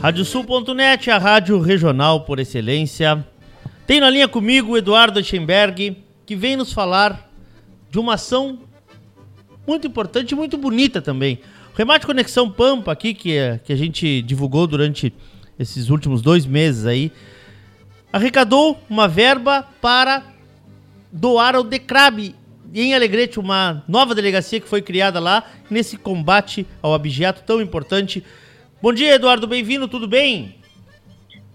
Radiosul.net, a rádio regional por excelência. Tem na linha comigo Eduardo Eichenberg, que vem nos falar de uma ação muito importante e muito bonita também. O Remate Conexão Pampa aqui, que, é, que a gente divulgou durante esses últimos dois meses aí, arrecadou uma verba para doar ao Decrab em Alegrete, uma nova delegacia que foi criada lá nesse combate ao abigeato tão importante. Bom dia, Eduardo, bem-vindo, tudo bem?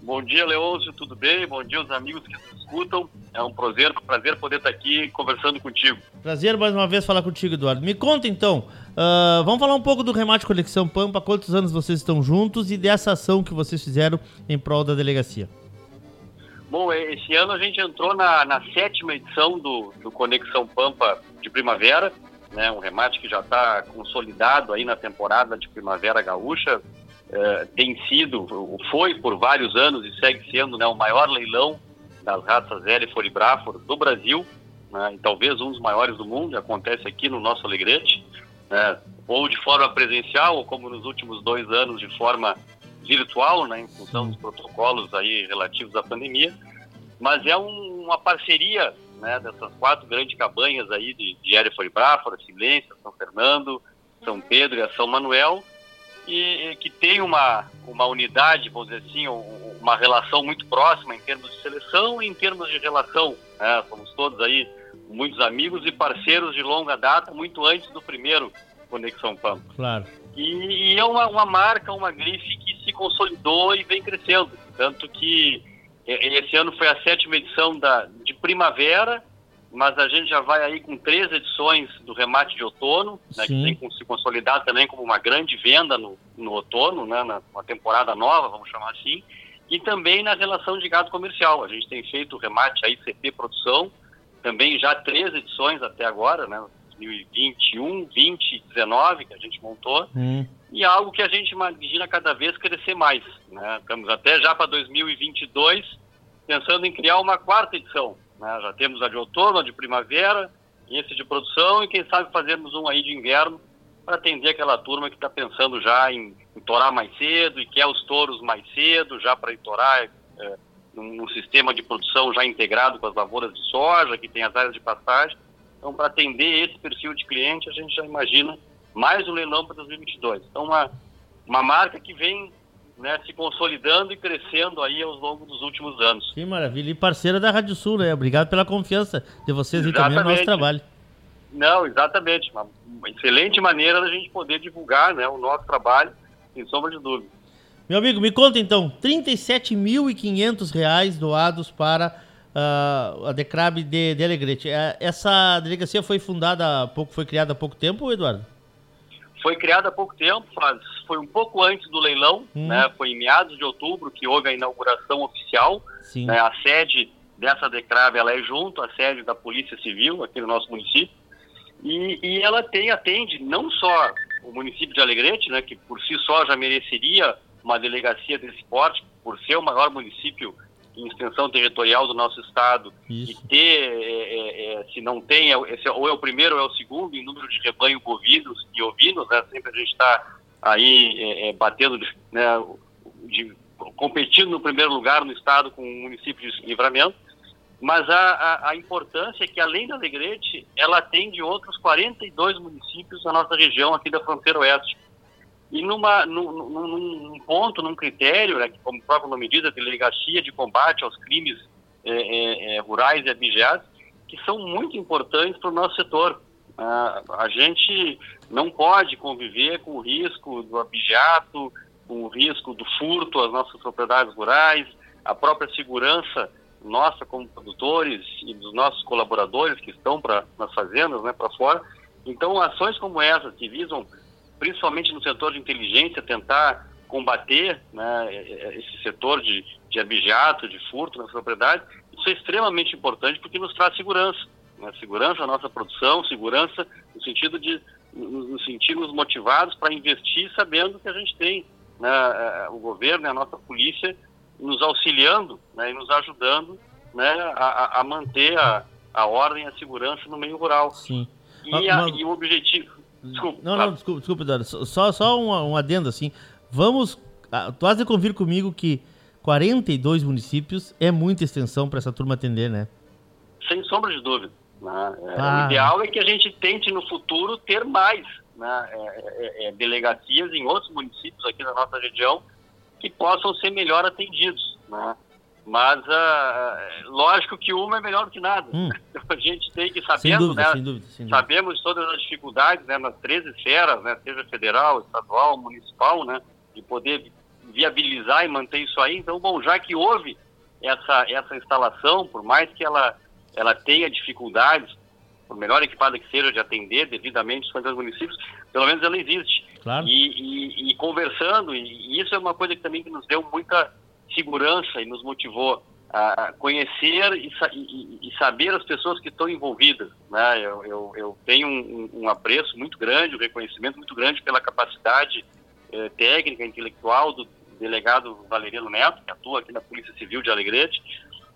Bom dia, Leôncio, tudo bem? Bom dia, os amigos que nos escutam. É um prazer, um prazer poder estar aqui conversando contigo. Prazer mais uma vez falar contigo, Eduardo. Me conta então, uh, vamos falar um pouco do Remate Conexão Pampa, quantos anos vocês estão juntos e dessa ação que vocês fizeram em prol da delegacia. Bom, é, esse ano a gente entrou na, na sétima edição do, do Conexão Pampa de Primavera, né, um remate que já está consolidado aí na temporada de Primavera Gaúcha. É, tem sido, foi por vários anos e segue sendo né, o maior leilão das raças L e do Brasil, né, e talvez um dos maiores do mundo, acontece aqui no nosso Alegrete, né, ou de forma presencial, ou como nos últimos dois anos, de forma virtual, né, em função dos protocolos aí relativos à pandemia, mas é um, uma parceria né, dessas quatro grandes cabanhas aí de, de Bráfora, Silêncio, São Fernando, São Pedro e São Manuel, e, e, que tem uma, uma unidade, vamos dizer assim, uma relação muito próxima em termos de seleção e em termos de relação. Né? Somos todos aí muitos amigos e parceiros de longa data, muito antes do primeiro Conexão Pampa. Claro. E, e é uma, uma marca, uma grife que se consolidou e vem crescendo. Tanto que esse ano foi a sétima edição da, de primavera, mas a gente já vai aí com três edições do remate de outono, né, que tem que se consolidar também como uma grande venda no, no outono, né, na, uma temporada nova, vamos chamar assim, e também na relação de gado comercial. A gente tem feito o remate aí CP Produção, também já três edições até agora, né, 2021, 20, 19 que a gente montou, hum. e é algo que a gente imagina cada vez crescer mais. Né? Estamos até já para 2022 pensando em criar uma quarta edição. Né? Já temos a de outono, a de primavera, esse de produção e quem sabe fazermos um aí de inverno para atender aquela turma que está pensando já em, em torar mais cedo e quer os touros mais cedo, já para torar é, num, sistema de produção já integrado com as lavouras de soja, que tem as áreas de pastagem então, para atender esse perfil de cliente, a gente já imagina mais um leilão para 2022. Então, uma, uma marca que vem né, se consolidando e crescendo aí ao longo dos últimos anos. Que maravilha. E parceira da Rádio Sul, né? Obrigado pela confiança de vocês e também no nosso trabalho. Não, exatamente. Uma, uma excelente maneira da gente poder divulgar né, o nosso trabalho, sem sombra de dúvida. Meu amigo, me conta então, R$ 37.500 doados para uh, a Decrab de, de Alegrete. É, essa delegacia foi fundada há pouco, foi criada há pouco tempo, Eduardo? Foi criada há pouco tempo, faz, foi um pouco antes do leilão, hum. né? Foi em meados de outubro que houve a inauguração oficial. Né? A sede dessa Decrab ela é junto à sede da Polícia Civil aqui no nosso município. E, e ela tem, atende não só o município de Alegrete, né, que por si só já mereceria uma delegacia desse porte, por ser o maior município em extensão territorial do nosso estado Isso. e ter, é, é, é se não tem, é, esse, ou é o primeiro ou é o segundo em número de rebanho bovinos e ovinos, né? sempre a gente está aí é, é, batendo, né, de, competindo no primeiro lugar no estado com o município de Livramento, mas a, a, a, importância é que além da Alegrete, ela atende outros 42 municípios da nossa região aqui da fronteira oeste. E numa, num, num, ponto, num critério, né, que como o próprio nome diz, a delegacia de combate aos crimes é, é, é, rurais e abigeados, que são muito importantes para o nosso setor. Ah, a gente não pode conviver com o risco do abigeato, com o risco do furto às nossas propriedades rurais, a própria segurança nossa como produtores e dos nossos colaboradores que estão pra, nas fazendas, né, para fora. Então, ações como essas que visam principalmente no setor de inteligência, tentar combater né, esse setor de, de abigeato, de furto nas propriedades, isso é extremamente importante porque nos traz segurança. Né? Segurança na nossa produção, segurança no sentido de nos sentirmos motivados para investir sabendo que a gente tem né, o governo e a nossa polícia nos auxiliando né, e nos ajudando né, a, a, manter a, a ordem e a segurança no meio rural. Sim. E, a, e o objetivo Desculpa. Não, não, desculpa, desculpa, Eduardo. Só, só um, um adendo assim. Vamos ah, tu has de convir comigo que 42 municípios é muita extensão para essa turma atender, né? Sem sombra de dúvida. Né? É, ah. O ideal é que a gente tente no futuro ter mais né? É, é, é, delegacias em outros municípios aqui da nossa região que possam ser melhor atendidos. Né? Mas, uh, lógico que uma é melhor do que nada. Hum. a gente tem que, sabendo, dúvida, né, sem dúvida, sem dúvida. sabemos todas as dificuldades né, nas três esferas, né, seja federal, estadual, municipal, né, de poder viabilizar e manter isso aí. Então, bom, já que houve essa, essa instalação, por mais que ela, ela tenha dificuldades, por melhor equipada que seja de atender devidamente os 50 municípios, pelo menos ela existe. Claro. E, e, e, conversando, e isso é uma coisa que também nos deu muita segurança e nos motivou a conhecer e, e, e saber as pessoas que estão envolvidas. Né? Eu, eu, eu tenho um, um, apreço muito grande, um reconhecimento muito grande pela capacidade eh, técnica, intelectual do delegado Valeriano Neto, que atua aqui na Polícia Civil de Alegrete,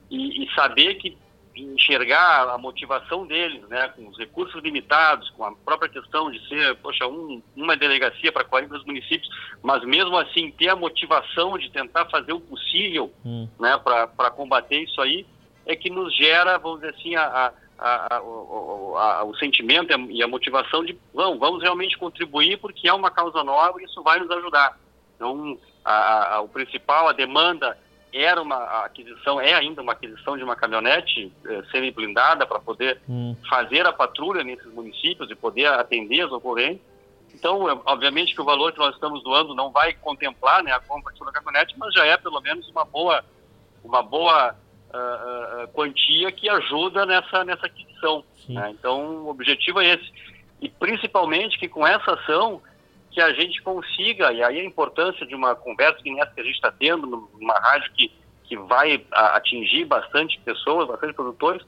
e, e saber que enxergar a motivação deles, né, com os recursos limitados, com a própria questão de ser, poxa, um, uma delegacia para 40 municípios, mas mesmo assim ter a motivação de tentar fazer o possível, hum. né, para combater isso aí, é que nos gera, vamos dizer assim, a, a, a, a, o sentimento e a motivação de, vamos, vamos realmente contribuir porque é uma causa nova e isso vai nos ajudar. Então, o principal, a demanda era uma aquisição, é ainda uma aquisição de uma caminhonete eh, semi-blindada para poder hum. fazer a patrulha nesses municípios e poder atender as ocorrências. Então, é, obviamente que o valor que nós estamos doando não vai contemplar né, a compra de uma caminhonete, mas já é pelo menos uma boa, uma boa uh, uh, quantia que ajuda nessa, nessa aquisição. Né? Então, o objetivo é esse. E principalmente que com essa ação que a gente consiga, e aí a importância de uma conversa que nessa que a gente está tendo, numa rádio que, que vai atingir bastante pessoas, bastante produtores,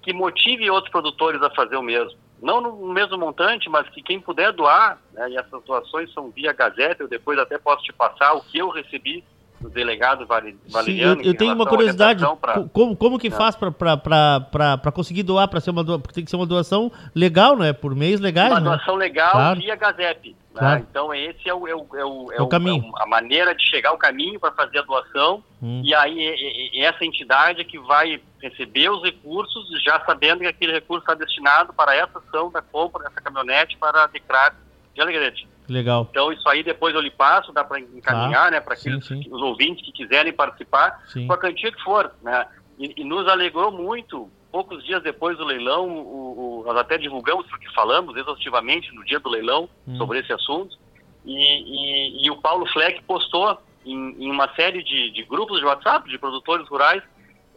que motive outros produtores a fazer o mesmo. Não no mesmo montante, mas que quem puder doar, né, e essas doações são via Gazeta, eu depois até posso te passar o que eu recebi do delegado Valeriano. Sim, eu, eu tenho uma curiosidade, pra... como, como que é. faz para conseguir doar, para ser uma doação, tem que ser uma doação legal, né? Por meios legais, Uma né? doação legal claro. via Gazep. Né? Claro. Né? Então esse é, o, é, o, é, o, é o caminho. a maneira de chegar ao caminho para fazer a doação hum. e aí essa entidade que vai receber os recursos já sabendo que aquele recurso está destinado para essa ação da compra dessa caminhonete para a Decrar de Alegrete. Legal. Então isso aí depois eu lhe passo, dá para encaminhar, né, para aqueles sim, sim. os ouvintes que quiserem participar, sim. com a quantia que for, né? E, e, nos alegrou muito. Poucos dias depois do leilão, o, o, nós até divulgamos porque falamos exaustivamente no dia do leilão hum. sobre esse assunto. E, e, e, o Paulo Fleck postou em, em uma série de, de, grupos de WhatsApp de produtores rurais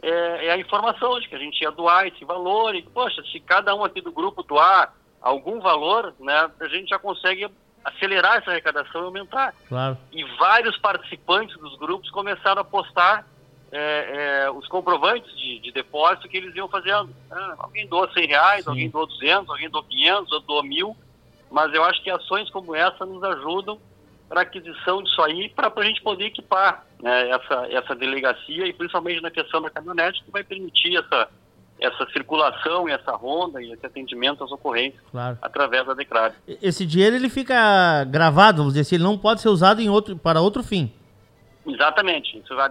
é, é, a informação de que a gente ia doar esse valor e, poxa, se cada um aqui do grupo doar algum valor, né, a gente já consegue acelerar essa arrecadação e aumentar. Claro. E vários participantes dos grupos começaram a postar é, é, os comprovantes de, de, depósito que eles iam fazendo. Ah, alguém doa 100 reais, Sim. alguém doa 200, alguém doa 500, outro doa mil. Mas eu acho que ações como essa nos ajudam para aquisição disso aí, para a gente poder equipar né, essa, essa delegacia e principalmente na questão da caminhonete, que vai permitir essa, essa circulação e essa ronda e esse atendimento às ocorrências claro. através da DECRAD. Esse dinheiro ele fica gravado, vamos dizer assim, ele não pode ser usado em outro, para outro fim. Exatamente. Isso vai,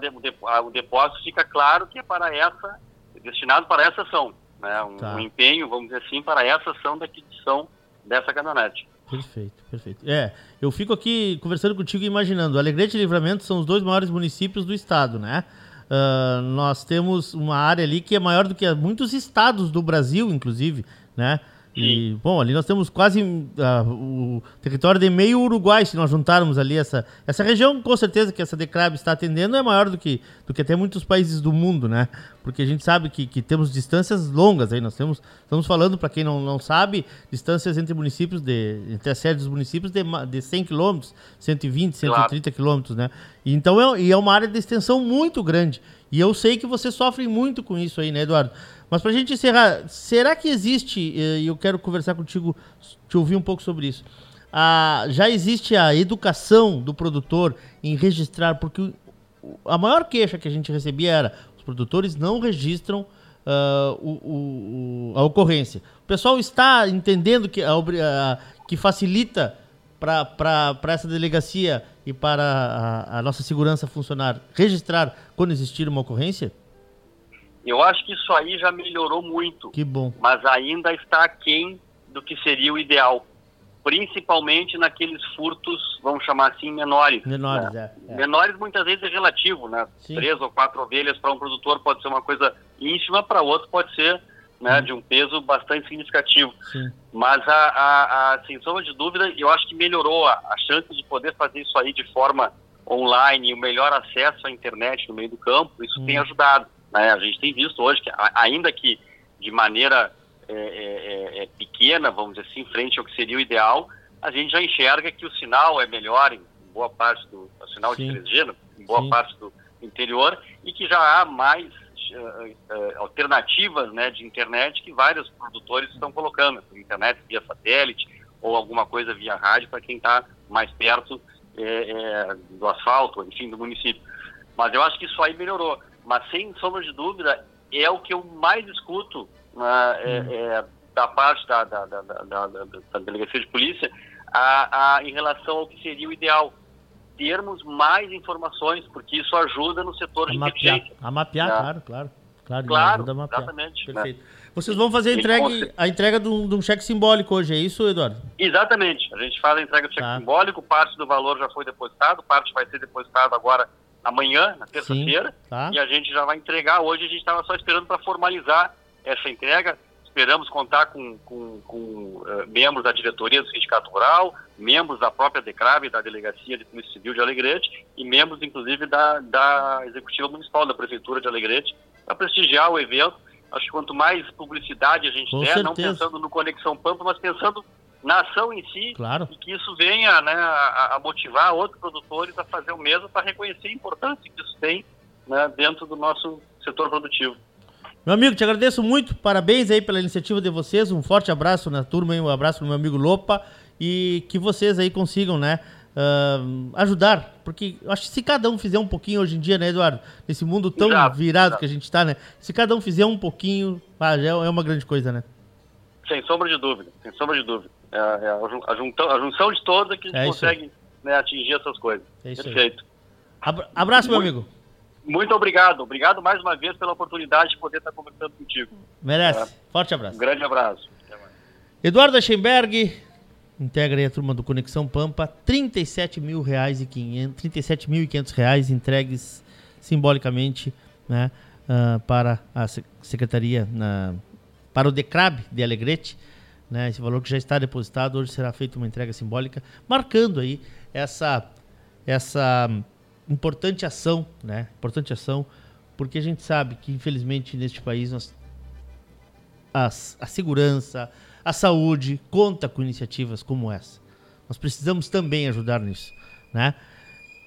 o depósito fica claro que é para essa, destinado para essa ação. Né? Um, tá. um empenho, vamos dizer assim, para essa ação da aquisição dessa caminhonete. Perfeito, perfeito. É, eu fico aqui conversando contigo e imaginando, Alegrete e Livramento são os dois maiores municípios do estado, né? Uh, nós temos uma área ali que é maior do que muitos estados do Brasil, inclusive, né? E, bom, ali nós temos quase uh, o território de meio Uruguai, se nós juntarmos ali essa, essa região, com certeza que essa Decrab está atendendo, é maior do que, do que até muitos países do mundo, né? Porque a gente sabe que, que temos distâncias longas aí, nós temos, estamos falando, para quem não, não sabe, distâncias entre municípios, de, entre as sedes dos municípios de, de 100 quilômetros, 120, 130 quilômetros, né? Então é, e é uma área de extensão muito grande. E eu sei que você sofre muito com isso aí, né, Eduardo? Mas para a gente encerrar, será que existe, e eu quero conversar contigo, te ouvir um pouco sobre isso, a, já existe a educação do produtor em registrar, porque a maior queixa que a gente recebia era os produtores não registram uh, o, o, a ocorrência. O pessoal está entendendo que, a, a, que facilita para essa delegacia e para a, a, nossa segurança funcionar registrar quando existir uma ocorrência? Eu acho que isso aí já melhorou muito. Que bom. Mas ainda está aquém do que seria o ideal. Principalmente naqueles furtos, vamos chamar assim, menores. Menores, né? é, é, Menores muitas vezes é relativo, né? Sim. Três ou quatro ovelhas para um produtor pode ser uma coisa ínfima, para outro pode ser né, de um peso bastante significativo. Sim. Mas, a, a, a, sem sombra de dúvida, eu acho que melhorou a, a chance de poder fazer isso aí de forma online, o melhor acesso à internet no meio do campo, isso hum. tem ajudado. Né? A gente tem visto hoje que, ainda que de maneira é, é, é, é, pequena, vamos dizer assim, frente ao que seria o ideal, a gente já enxerga que o sinal é melhor em boa parte do sinal Sim. de 3G, né, em boa Sim. parte do interior, e que já há mais alternativas né, de internet que vários produtores estão colocando, internet via satélite ou alguma coisa via rádio para quem está mais perto é, é, do asfalto, enfim, do município. Mas eu acho que isso aí melhorou. Mas sem sombra de dúvida, é o que eu mais escuto é, da parte da, da, da, da, delegacia de polícia a, a, em relação ao que seria o ideal termos mais informações, porque isso ajuda no setor a de mapear, A mapear, é. claro, claro. Claro, claro exatamente. Né? Perfeito. Né? Vocês vão fazer a entrega, a entrega de um, de um, cheque simbólico hoje, é isso, Eduardo? Exatamente. A gente faz a entrega do cheque tá. simbólico, parte do valor já foi depositado, parte vai ser depositado agora amanhã, na terça-feira, tá. e a gente já vai entregar. Hoje a gente estava só esperando para formalizar essa entrega. Esperamos contar com, com, com uh, membros da diretoria do Sindicato Rural, membros da própria DECRAV, da Delegacia de Polícia Civil de Alegrete, e membros, inclusive, da, da Executiva Municipal da Prefeitura de Alegrete, para prestigiar o evento. Acho que quanto mais publicidade a gente Com der, certeza. não pensando no Conexão Pampa, mas pensando na ação em si, claro. e que isso venha né, a, a, motivar outros produtores a fazer o mesmo para reconhecer a importância que isso tem né, dentro do nosso setor produtivo. Meu amigo, te agradeço muito, parabéns aí pela iniciativa de vocês, um forte abraço na turma, um abraço no meu amigo Lopa e que vocês aí consigam, né, uh, ajudar, porque eu acho que se cada um fizer um pouquinho hoje em dia, né, Eduardo, nesse mundo tão exato, virado exato. que a gente está, né, se cada um fizer um pouquinho, ah, é uma grande coisa, né? Sem sombra de dúvida, sem sombra de dúvida. É, é a, juntão, a, junção de todos é que a gente é consegue né, atingir essas coisas. É Perfeito. Abraço, meu amigo. Muito obrigado. Obrigado mais uma vez pela oportunidade de poder estar conversando contigo. Merece. É. Forte abraço. Um grande abraço. Eduardo Eschenberg, integra aí a turma do Conexão Pampa, 37 mil reais e 500, 37 mil e 500 reais entregues simbolicamente né, uh, para a Secretaria, na, para o DECRAB de Alegrete, né, esse valor que já está depositado, hoje será feita uma entrega simbólica, marcando aí essa, essa importante ação, né? Importante ação, porque a gente sabe que infelizmente neste país nós, a, a segurança, a saúde conta com iniciativas como essa. Nós precisamos também ajudar nisso, né?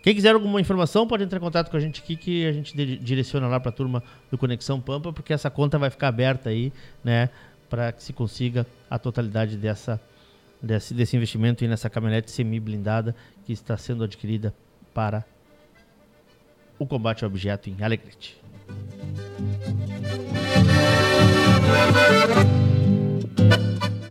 Quem quiser alguma informação pode entrar em contato com a gente aqui que a gente direciona lá para a turma do Conexão Pampa, porque essa conta vai ficar aberta aí, né, para que se consiga a totalidade dessa desse, desse investimento nessa caminhonete semi blindada que está sendo adquirida para o combate ao objeto em Alegrete.